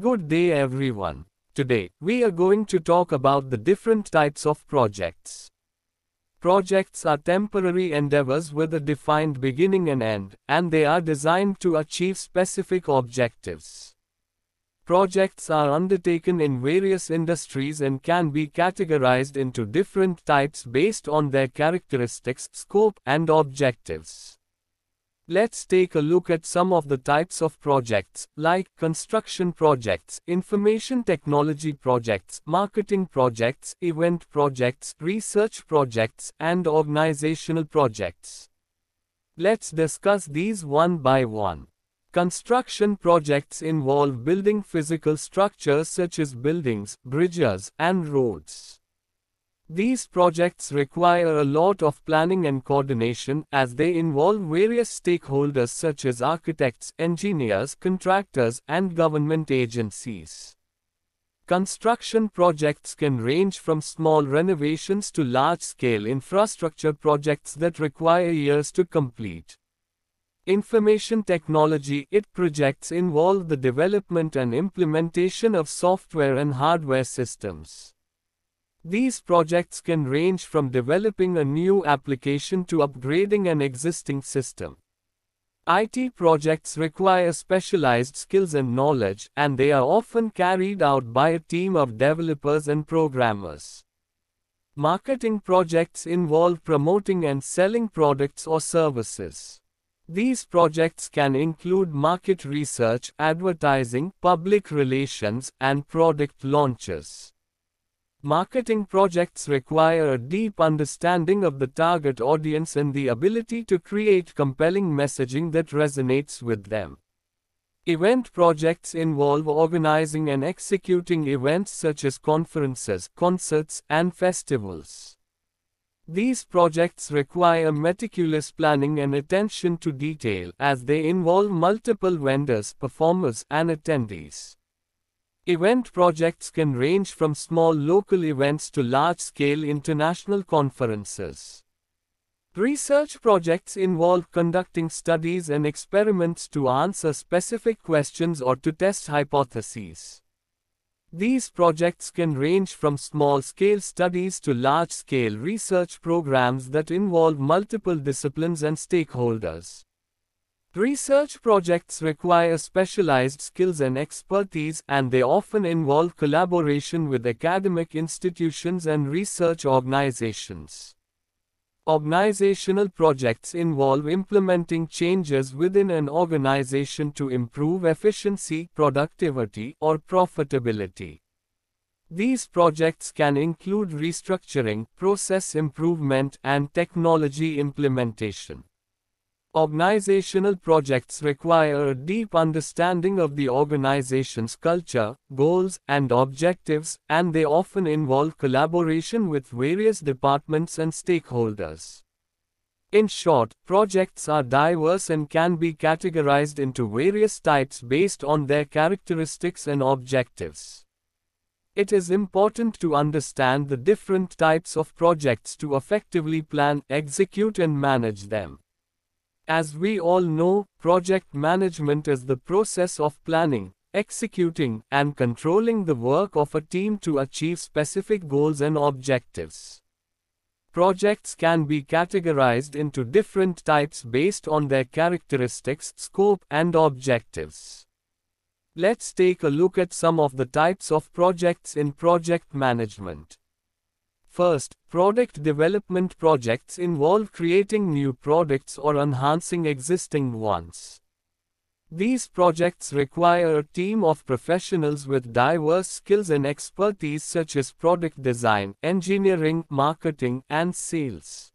Good day everyone. Today, we are going to talk about the different types of projects. Projects are temporary endeavors with a defined beginning and end, and they are designed to achieve specific objectives. Projects are undertaken in various industries and can be categorized into different types based on their characteristics, scope, and objectives. Let's take a look at some of the types of projects, like construction projects, information technology projects, marketing projects, event projects, research projects, and organizational projects. Let's discuss these one by one. Construction projects involve building physical structures such as buildings, bridges, and roads. These projects require a lot of planning and coordination as they involve various stakeholders such as architects, engineers, contractors, and government agencies. Construction projects can range from small renovations to large-scale infrastructure projects that require years to complete. Information technology IT projects involve the development and implementation of software and hardware systems. These projects can range from developing a new application to upgrading an existing system. IT projects require specialized skills and knowledge, and they are often carried out by a team of developers and programmers. Marketing projects involve promoting and selling products or services. These projects can include market research, advertising, public relations, and product launches. Marketing projects require a deep understanding of the target audience and the ability to create compelling messaging that resonates with them. Event projects involve organizing and executing events such as conferences, concerts, and festivals. These projects require meticulous planning and attention to detail as they involve multiple vendors, performers, and attendees. Event projects can range from small local events to large-scale international conferences. Research projects involve conducting studies and experiments to answer specific questions or to test hypotheses. These projects can range from small-scale studies to large-scale research programs that involve multiple disciplines and stakeholders. Research projects require specialized skills and expertise, and they often involve collaboration with academic institutions and research organizations. Organizational projects involve implementing changes within an organization to improve efficiency, productivity, or profitability. These projects can include restructuring, process improvement, and technology implementation. Organizational projects require a deep understanding of the organization's culture, goals, and objectives, and they often involve collaboration with various departments and stakeholders. In short, projects are diverse and can be categorized into various types based on their characteristics and objectives. It is important to understand the different types of projects to effectively plan, execute, and manage them. As we all know, project management is the process of planning, executing, and controlling the work of a team to achieve specific goals and objectives. Projects can be categorized into different types based on their characteristics, scope, and objectives. Let's take a look at some of the types of projects in project management. First, product development projects involve creating new products or enhancing existing ones. These projects require a team of professionals with diverse skills and expertise such as product design, engineering, marketing, and sales.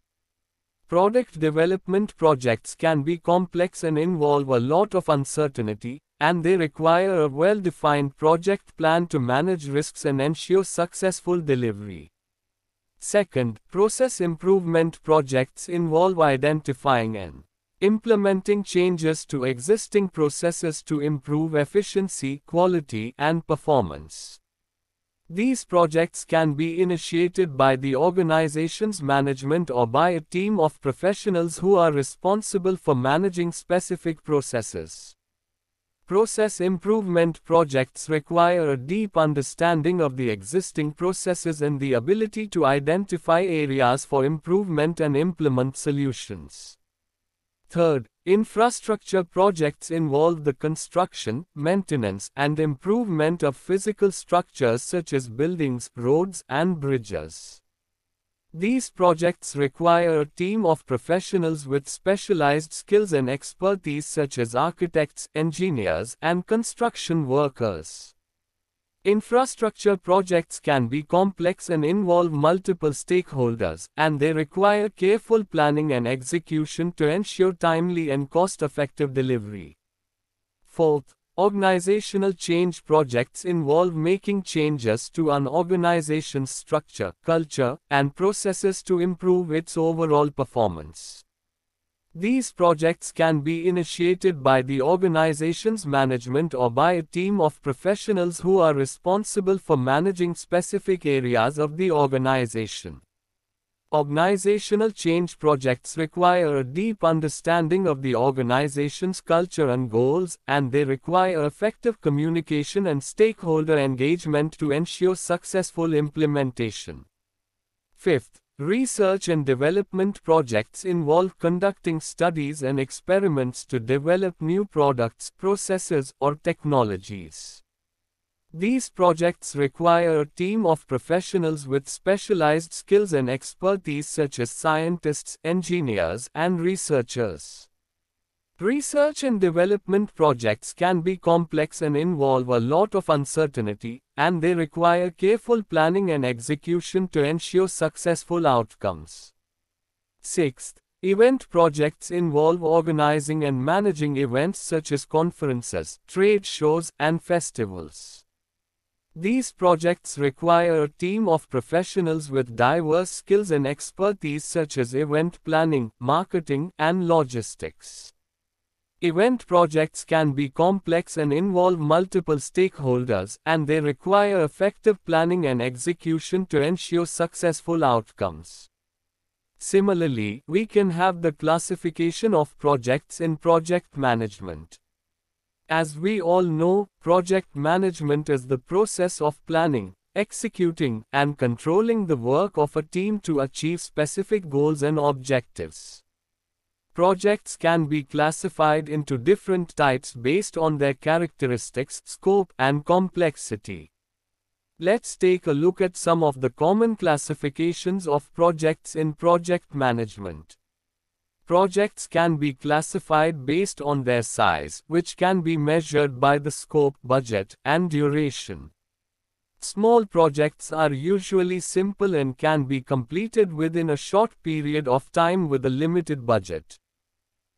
Product development projects can be complex and involve a lot of uncertainty, and they require a well-defined project plan to manage risks and ensure successful delivery. Second, process improvement projects involve identifying and implementing changes to existing processes to improve efficiency, quality, and performance. These projects can be initiated by the organization's management or by a team of professionals who are responsible for managing specific processes. Process improvement projects require a deep understanding of the existing processes and the ability to identify areas for improvement and implement solutions. Third, infrastructure projects involve the construction, maintenance, and improvement of physical structures such as buildings, roads, and bridges. These projects require a team of professionals with specialized skills and expertise such as architects, engineers, and construction workers. Infrastructure projects can be complex and involve multiple stakeholders, and they require careful planning and execution to ensure timely and cost-effective delivery. Fourth, Organizational change projects involve making changes to an organization's structure, culture, and processes to improve its overall performance. These projects can be initiated by the organization's management or by a team of professionals who are responsible for managing specific areas of the organization. Organizational change projects require a deep understanding of the organization's culture and goals, and they require effective communication and stakeholder engagement to ensure successful implementation. Fifth, research and development projects involve conducting studies and experiments to develop new products, processes, or technologies. These projects require a team of professionals with specialized skills and expertise such as scientists, engineers, and researchers. Research and development projects can be complex and involve a lot of uncertainty, and they require careful planning and execution to ensure successful outcomes. Sixth, Event projects involve organizing and managing events such as conferences, trade shows, and festivals. These projects require a team of professionals with diverse skills and expertise such as event planning, marketing, and logistics. Event projects can be complex and involve multiple stakeholders, and they require effective planning and execution to ensure successful outcomes. Similarly, we can have the classification of projects in project management. As we all know, project management is the process of planning, executing, and controlling the work of a team to achieve specific goals and objectives. Projects can be classified into different types based on their characteristics, scope, and complexity. Let's take a look at some of the common classifications of projects in project management. Projects can be classified based on their size, which can be measured by the scope, budget, and duration. Small projects are usually simple and can be completed within a short period of time with a limited budget.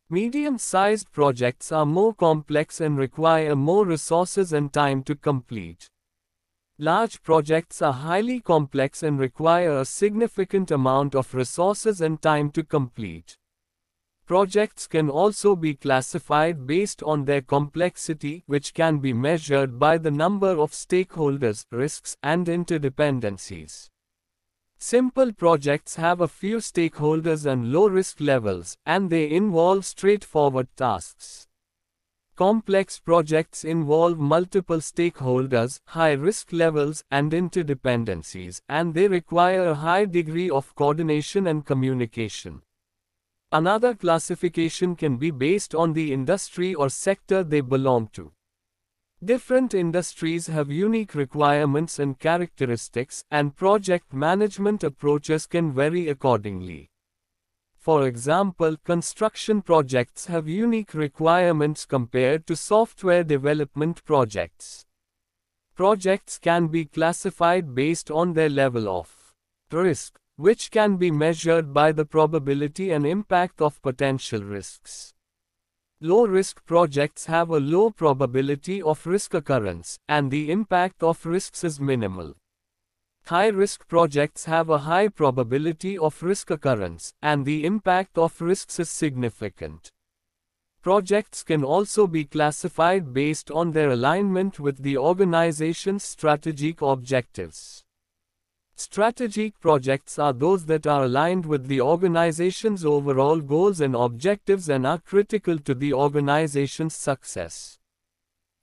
Medium-sized projects are more complex and require more resources and time to complete. Large projects are highly complex and require a significant amount of resources and time to complete. Projects can also be classified based on their complexity, which can be measured by the number of stakeholders, risks, and interdependencies. Simple projects have a few stakeholders and low risk levels, and they involve straightforward tasks. Complex projects involve multiple stakeholders, high risk levels, and interdependencies, and they require a high degree of coordination and communication. Another classification can be based on the industry or sector they belong to. Different industries have unique requirements and characteristics, and project management approaches can vary accordingly. For example, construction projects have unique requirements compared to software development projects. Projects can be classified based on their level of risk, which can be measured by the probability and impact of potential risks. Low-risk projects have a low probability of risk occurrence, and the impact of risks is minimal. High-risk projects have a high probability of risk occurrence, and the impact of risks is significant. Projects can also be classified based on their alignment with the organization's strategic objectives. Strategic projects are those that are aligned with the organization's overall goals and objectives and are critical to the organization's success.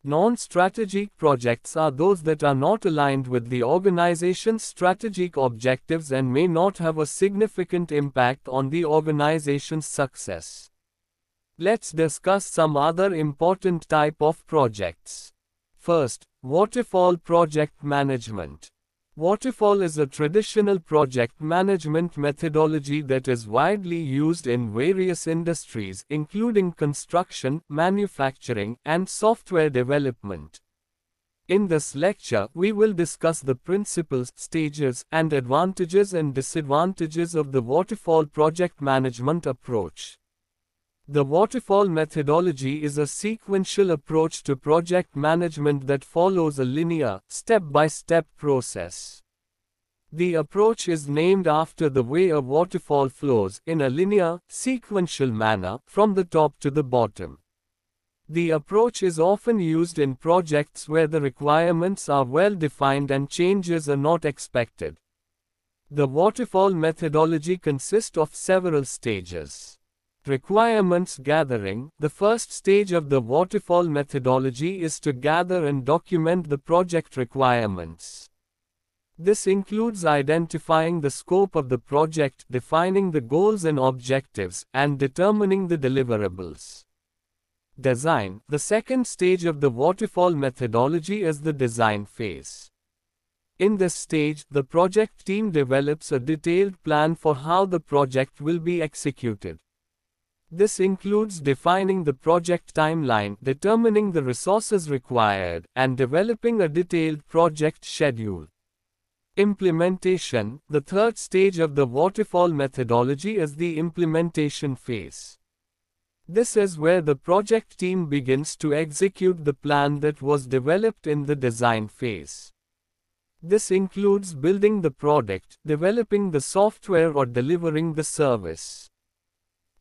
Non-strategic projects are those that are not aligned with the organization's strategic objectives and may not have a significant impact on the organization's success. Let's discuss some other important type of projects. First, waterfall project management. Waterfall is a traditional project management methodology that is widely used in various industries including construction, manufacturing, and software development. In this lecture, we will discuss the principles, stages, and advantages and disadvantages of the waterfall project management approach. The waterfall methodology is a sequential approach to project management that follows a linear, step-by-step process. The approach is named after the way a waterfall flows in a linear, sequential manner from the top to the bottom. The approach is often used in projects where the requirements are well defined and changes are not expected. The waterfall methodology consists of several stages. Requirements gathering The first stage of the waterfall methodology is to gather and document the project requirements. This includes identifying the scope of the project, defining the goals and objectives, and determining the deliverables. Design The second stage of the waterfall methodology is the design phase. In this stage, the project team develops a detailed plan for how the project will be executed. This includes defining the project timeline, determining the resources required, and developing a detailed project schedule. Implementation The third stage of the waterfall methodology is the implementation phase. This is where the project team begins to execute the plan that was developed in the design phase. This includes building the product, developing the software or delivering the service.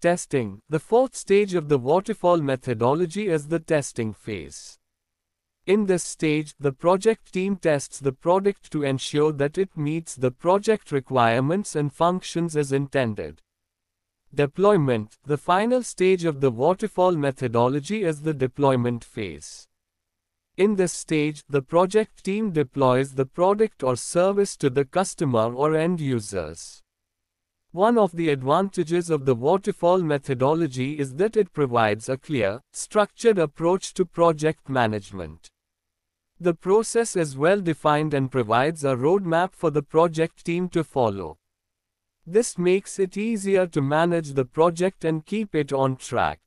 Testing The fourth stage of the waterfall methodology is the testing phase. In this stage, the project team tests the product to ensure that it meets the project requirements and functions as intended. Deployment The final stage of the waterfall methodology is the deployment phase. In this stage, the project team deploys the product or service to the customer or end users. One of the advantages of the waterfall methodology is that it provides a clear, structured approach to project management. The process is well defined and provides a roadmap for the project team to follow. This makes it easier to manage the project and keep it on track.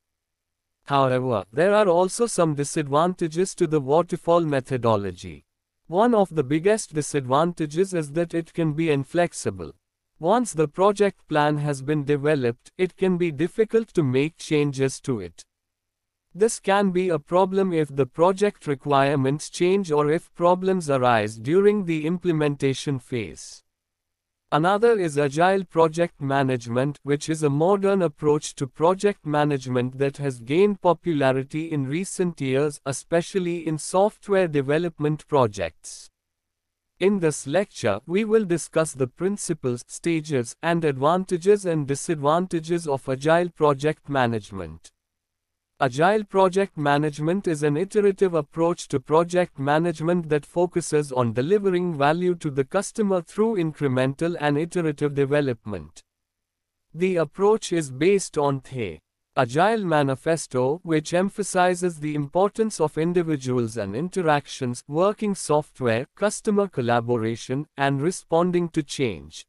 However, there are also some disadvantages to the waterfall methodology. One of the biggest disadvantages is that it can be inflexible. Once the project plan has been developed, it can be difficult to make changes to it. This can be a problem if the project requirements change or if problems arise during the implementation phase. Another is Agile Project Management, which is a modern approach to project management that has gained popularity in recent years, especially in software development projects. In this lecture, we will discuss the principles, stages, and advantages and disadvantages of Agile project management. Agile project management is an iterative approach to project management that focuses on delivering value to the customer through incremental and iterative development. The approach is based on THE Agile Manifesto, which emphasizes the importance of individuals and interactions, working software, customer collaboration, and responding to change.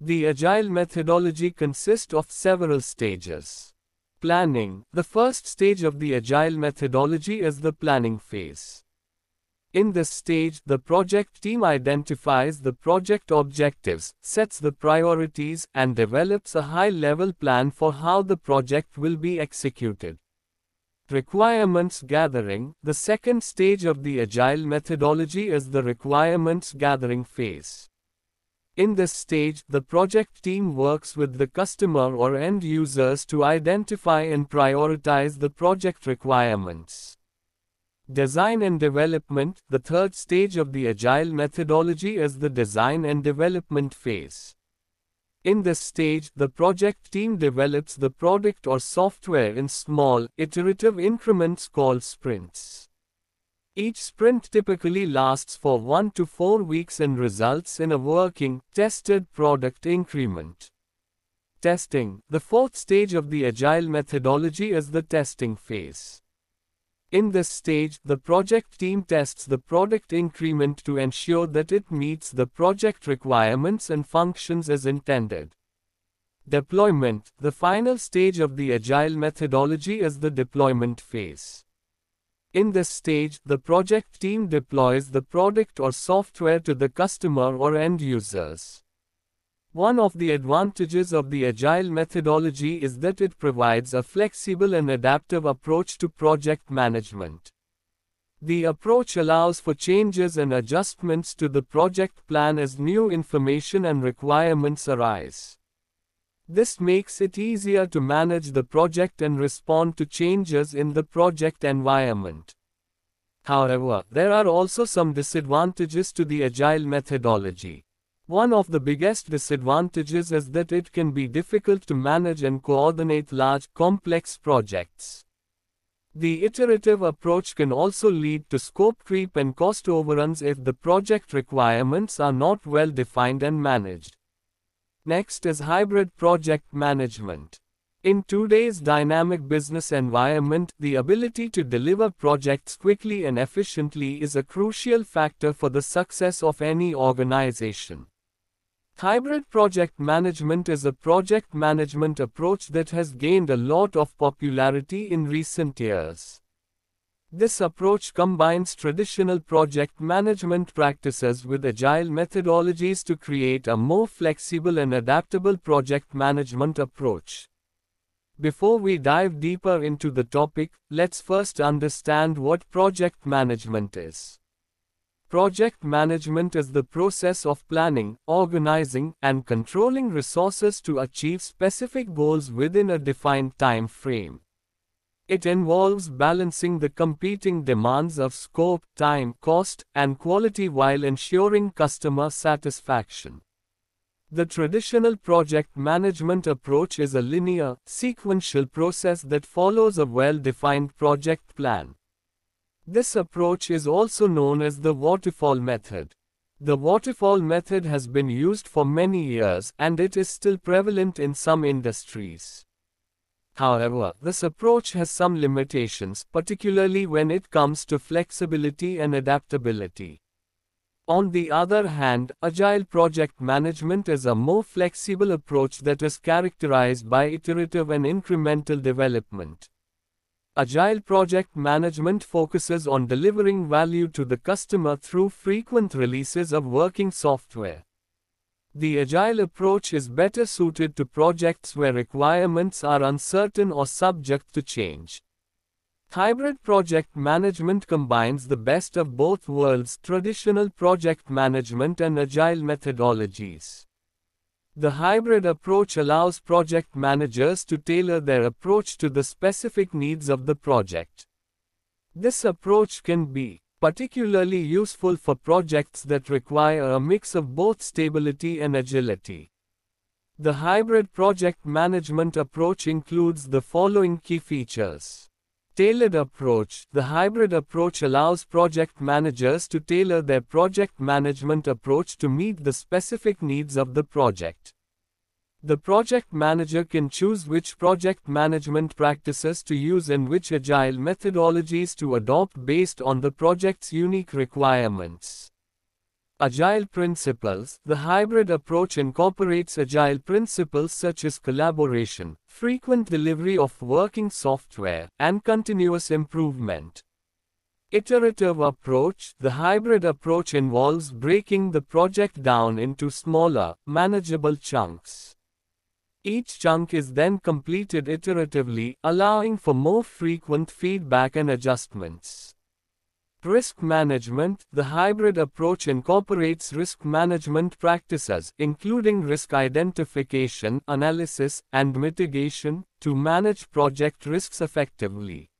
The Agile methodology consists of several stages. Planning The first stage of the Agile methodology is the planning phase. In this stage, the project team identifies the project objectives, sets the priorities, and develops a high-level plan for how the project will be executed. Requirements gathering The second stage of the Agile methodology is the requirements gathering phase. In this stage, the project team works with the customer or end users to identify and prioritize the project requirements. Design and development The third stage of the Agile methodology is the design and development phase. In this stage, the project team develops the product or software in small, iterative increments called sprints. Each sprint typically lasts for 1 to 4 weeks and results in a working, tested product increment. Testing The fourth stage of the Agile methodology is the testing phase. In this stage, the project team tests the product increment to ensure that it meets the project requirements and functions as intended. Deployment The final stage of the Agile methodology is the deployment phase. In this stage, the project team deploys the product or software to the customer or end users. One of the advantages of the Agile methodology is that it provides a flexible and adaptive approach to project management. The approach allows for changes and adjustments to the project plan as new information and requirements arise. This makes it easier to manage the project and respond to changes in the project environment. However, there are also some disadvantages to the Agile methodology. One of the biggest disadvantages is that it can be difficult to manage and coordinate large, complex projects. The iterative approach can also lead to scope creep and cost overruns if the project requirements are not well defined and managed. Next is hybrid project management. In today's dynamic business environment, the ability to deliver projects quickly and efficiently is a crucial factor for the success of any organization. Hybrid project management is a project management approach that has gained a lot of popularity in recent years. This approach combines traditional project management practices with agile methodologies to create a more flexible and adaptable project management approach. Before we dive deeper into the topic, let's first understand what project management is. Project management is the process of planning, organizing, and controlling resources to achieve specific goals within a defined time frame. It involves balancing the competing demands of scope, time, cost, and quality while ensuring customer satisfaction. The traditional project management approach is a linear, sequential process that follows a well-defined project plan. This approach is also known as the waterfall method. The waterfall method has been used for many years and it is still prevalent in some industries. However, this approach has some limitations, particularly when it comes to flexibility and adaptability. On the other hand, agile project management is a more flexible approach that is characterized by iterative and incremental development. Agile project management focuses on delivering value to the customer through frequent releases of working software. The agile approach is better suited to projects where requirements are uncertain or subject to change. Hybrid project management combines the best of both worlds traditional project management and agile methodologies. The hybrid approach allows project managers to tailor their approach to the specific needs of the project. This approach can be particularly useful for projects that require a mix of both stability and agility. The hybrid project management approach includes the following key features. Tailored approach The hybrid approach allows project managers to tailor their project management approach to meet the specific needs of the project. The project manager can choose which project management practices to use and which agile methodologies to adopt based on the project's unique requirements. Agile Principles The hybrid approach incorporates agile principles such as collaboration, frequent delivery of working software, and continuous improvement. Iterative approach The hybrid approach involves breaking the project down into smaller, manageable chunks. Each chunk is then completed iteratively, allowing for more frequent feedback and adjustments. Risk management The hybrid approach incorporates risk management practices, including risk identification, analysis, and mitigation, to manage project risks effectively.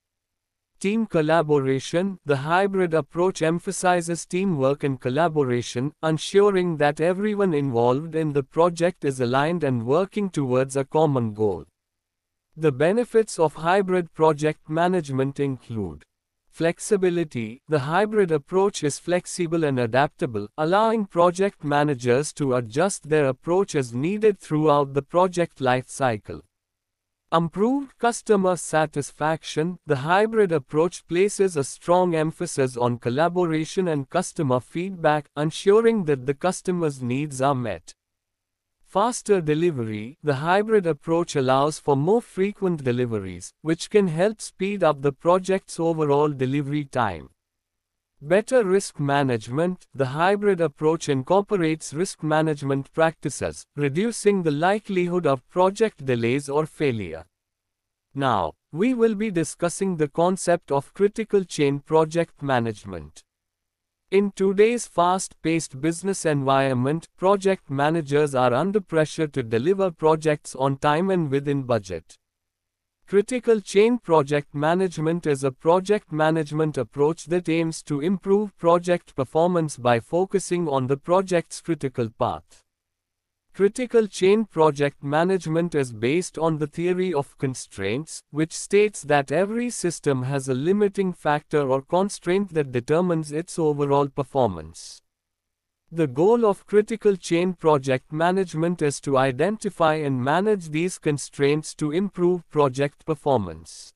Team collaboration The hybrid approach emphasizes teamwork and collaboration, ensuring that everyone involved in the project is aligned and working towards a common goal. The benefits of hybrid project management include Flexibility The hybrid approach is flexible and adaptable, allowing project managers to adjust their approach as needed throughout the project life cycle. Improved customer satisfaction The hybrid approach places a strong emphasis on collaboration and customer feedback, ensuring that the customer's needs are met. Faster delivery The hybrid approach allows for more frequent deliveries, which can help speed up the project's overall delivery time. Better risk management The hybrid approach incorporates risk management practices, reducing the likelihood of project delays or failure. Now, we will be discussing the concept of critical chain project management. In today's fast-paced business environment, project managers are under pressure to deliver projects on time and within budget. Critical chain project management is a project management approach that aims to improve project performance by focusing on the project's critical path. Critical chain project management is based on the theory of constraints, which states that every system has a limiting factor or constraint that determines its overall performance. The goal of critical chain project management is to identify and manage these constraints to improve project performance.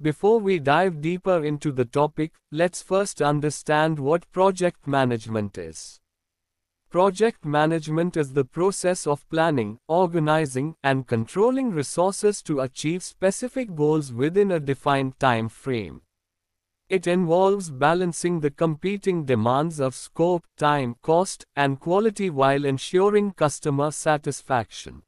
Before we dive deeper into the topic, let's first understand what project management is. Project management is the process of planning, organizing, and controlling resources to achieve specific goals within a defined time frame. It involves balancing the competing demands of scope, time, cost, and quality while ensuring customer satisfaction.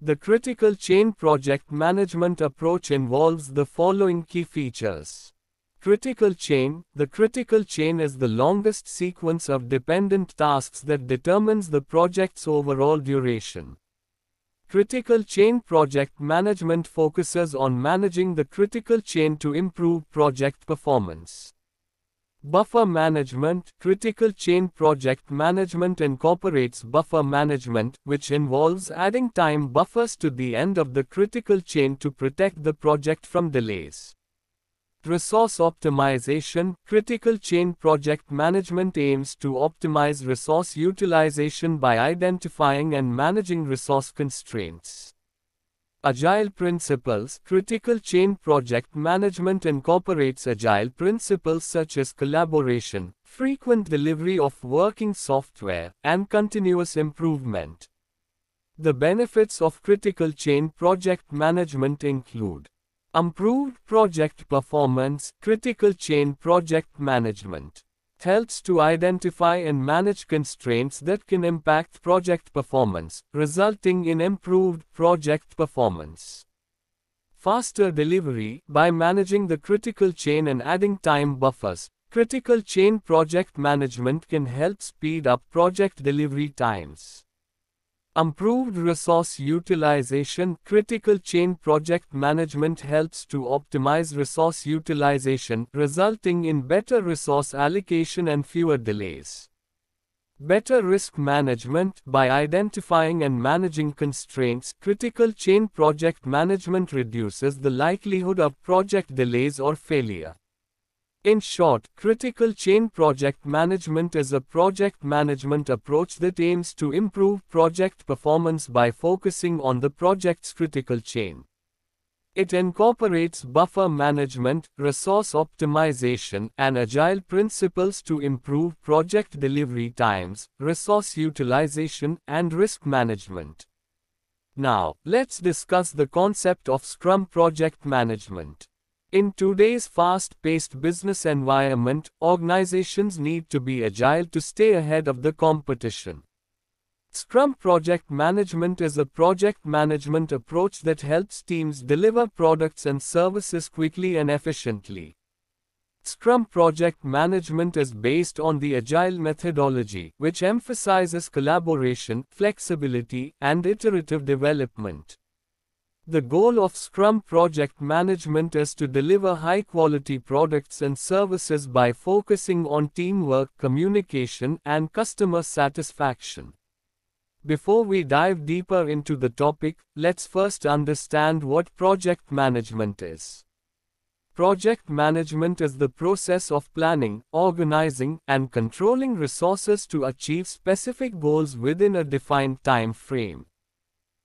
The critical chain project management approach involves the following key features. Critical chain The critical chain is the longest sequence of dependent tasks that determines the project's overall duration. Critical chain project management focuses on managing the critical chain to improve project performance. Buffer management Critical chain project management incorporates buffer management, which involves adding time buffers to the end of the critical chain to protect the project from delays. Resource optimization Critical chain project management aims to optimize resource utilization by identifying and managing resource constraints. Agile principles Critical chain project management incorporates agile principles such as collaboration, frequent delivery of working software, and continuous improvement. The benefits of critical chain project management include Improved project performance, critical chain project management helps to identify and manage constraints that can impact project performance, resulting in improved project performance. Faster delivery by managing the critical chain and adding time buffers. Critical chain project management can help speed up project delivery times. Improved resource utilization Critical chain project management helps to optimize resource utilization, resulting in better resource allocation and fewer delays. Better risk management By identifying and managing constraints, critical chain project management reduces the likelihood of project delays or failure. In short, critical chain project management is a project management approach that aims to improve project performance by focusing on the project's critical chain. It incorporates buffer management, resource optimization, and agile principles to improve project delivery times, resource utilization, and risk management. Now, let's discuss the concept of Scrum project management. In today's fast-paced business environment, organizations need to be agile to stay ahead of the competition. Scrum Project Management is a project management approach that helps teams deliver products and services quickly and efficiently. Scrum Project Management is based on the Agile methodology, which emphasizes collaboration, flexibility, and iterative development. The goal of Scrum project management is to deliver high quality products and services by focusing on teamwork, communication, and customer satisfaction. Before we dive deeper into the topic, let's first understand what project management is. Project management is the process of planning, organizing, and controlling resources to achieve specific goals within a defined time frame.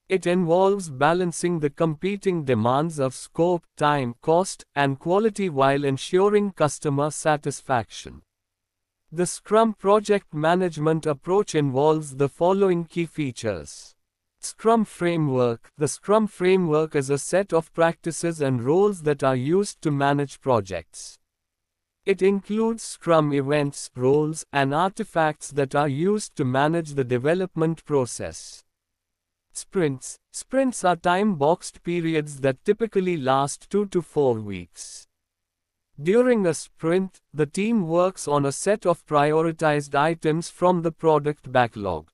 It involves balancing the competing demands of scope, time, cost, and quality while ensuring customer satisfaction. The Scrum project management approach involves the following key features. Scrum Framework The Scrum Framework is a set of practices and roles that are used to manage projects. It includes Scrum events, roles, and artifacts that are used to manage the development process. Sprints Sprints are time boxed periods that typically last 2 to 4 weeks. During a sprint, the team works on a set of prioritized items from the product backlog.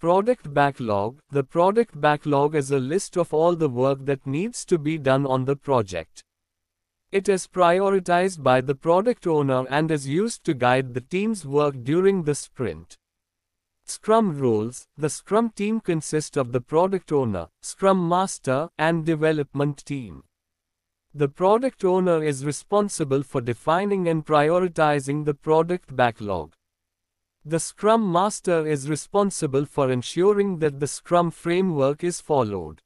Product backlog The product backlog is a list of all the work that needs to be done on the project. It is prioritized by the product owner and is used to guide the team's work during the sprint. Scrum rules The Scrum team consists of the product owner, Scrum master, and development team. The product owner is responsible for defining and prioritizing the product backlog. The Scrum Master is responsible for ensuring that the Scrum framework is followed.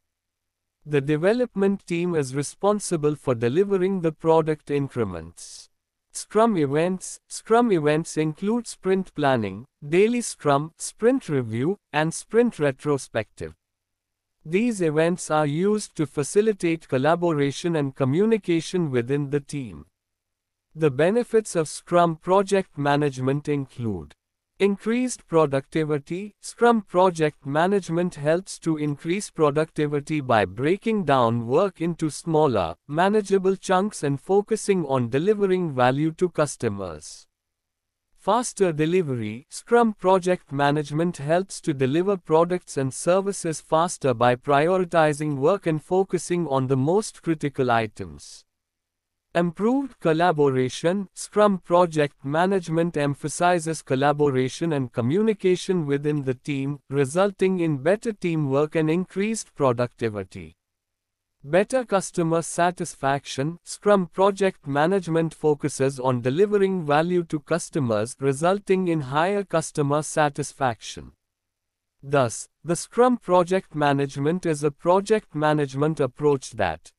The development team is responsible for delivering the product increments. Scrum events Scrum events include sprint planning, daily Scrum, sprint review, and sprint retrospective. These events are used to facilitate collaboration and communication within the team. The benefits of Scrum project management include Increased productivity Scrum project management helps to increase productivity by breaking down work into smaller, manageable chunks and focusing on delivering value to customers. Faster delivery Scrum project management helps to deliver products and services faster by prioritizing work and focusing on the most critical items. Improved collaboration Scrum project management emphasizes collaboration and communication within the team, resulting in better teamwork and increased productivity. Better customer satisfaction Scrum project management focuses on delivering value to customers, resulting in higher customer satisfaction. Thus, the Scrum project management is a project management approach that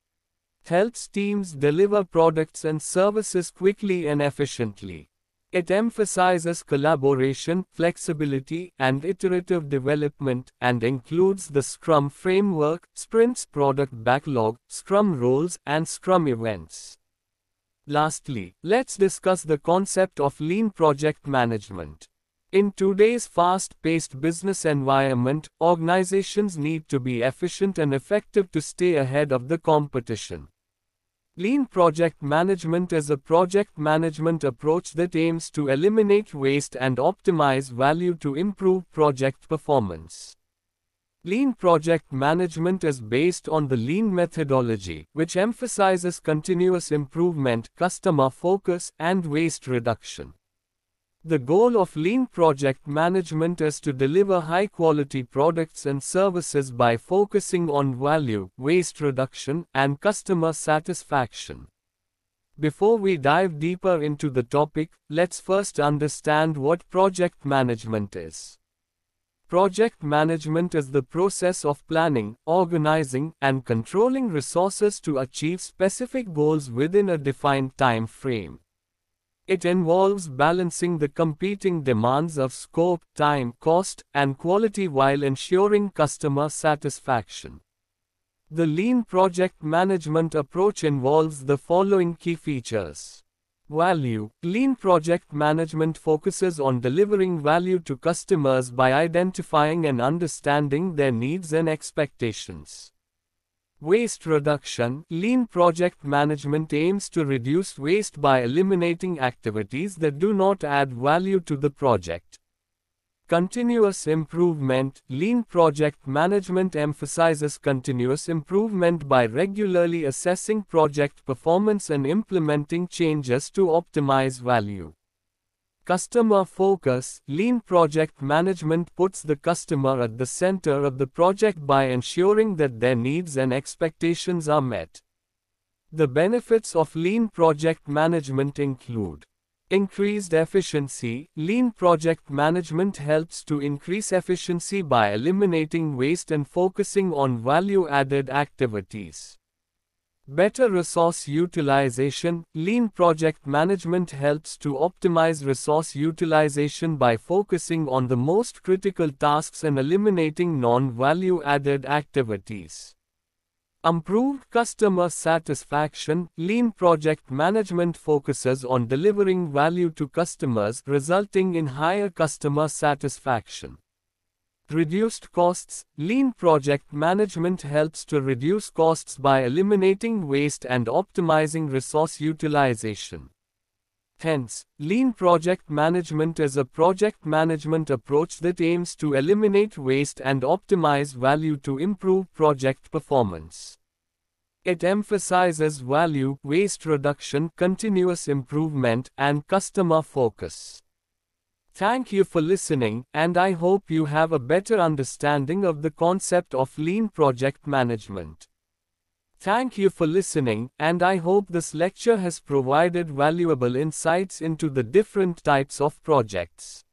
helps teams deliver products and services quickly and efficiently. It emphasizes collaboration, flexibility, and iterative development, and includes the Scrum framework, sprints product backlog, Scrum roles, and Scrum events. Lastly, let's discuss the concept of lean project management. In today's fast paced business environment, organizations need to be efficient and effective to stay ahead of the competition. Lean project management is a project management approach that aims to eliminate waste and optimize value to improve project performance. Lean project management is based on the Lean methodology, which emphasizes continuous improvement, customer focus, and waste reduction. The goal of lean project management is to deliver high quality products and services by focusing on value, waste reduction, and customer satisfaction. Before we dive deeper into the topic, let's first understand what project management is. Project management is the process of planning, organizing, and controlling resources to achieve specific goals within a defined time frame. It involves balancing the competing demands of scope, time, cost, and quality while ensuring customer satisfaction. The lean project management approach involves the following key features. Value Lean project management focuses on delivering value to customers by identifying and understanding their needs and expectations. Waste reduction Lean project management aims to reduce waste by eliminating activities that do not add value to the project. Continuous improvement Lean project management emphasizes continuous improvement by regularly assessing project performance and implementing changes to optimize value. Customer focus Lean project management puts the customer at the center of the project by ensuring that their needs and expectations are met. The benefits of lean project management include Increased efficiency. Lean project management helps to increase efficiency by eliminating waste and focusing on value added activities. Better resource utilization. Lean project management helps to optimize resource utilization by focusing on the most critical tasks and eliminating non value added activities. Improved customer satisfaction. Lean project management focuses on delivering value to customers, resulting in higher customer satisfaction. Reduced costs. Lean project management helps to reduce costs by eliminating waste and optimizing resource utilization. Hence, lean project management is a project management approach that aims to eliminate waste and optimize value to improve project performance. It emphasizes value, waste reduction, continuous improvement, and customer focus. Thank you for listening, and I hope you have a better understanding of the concept of lean project management. Thank you for listening, and I hope this lecture has provided valuable insights into the different types of projects.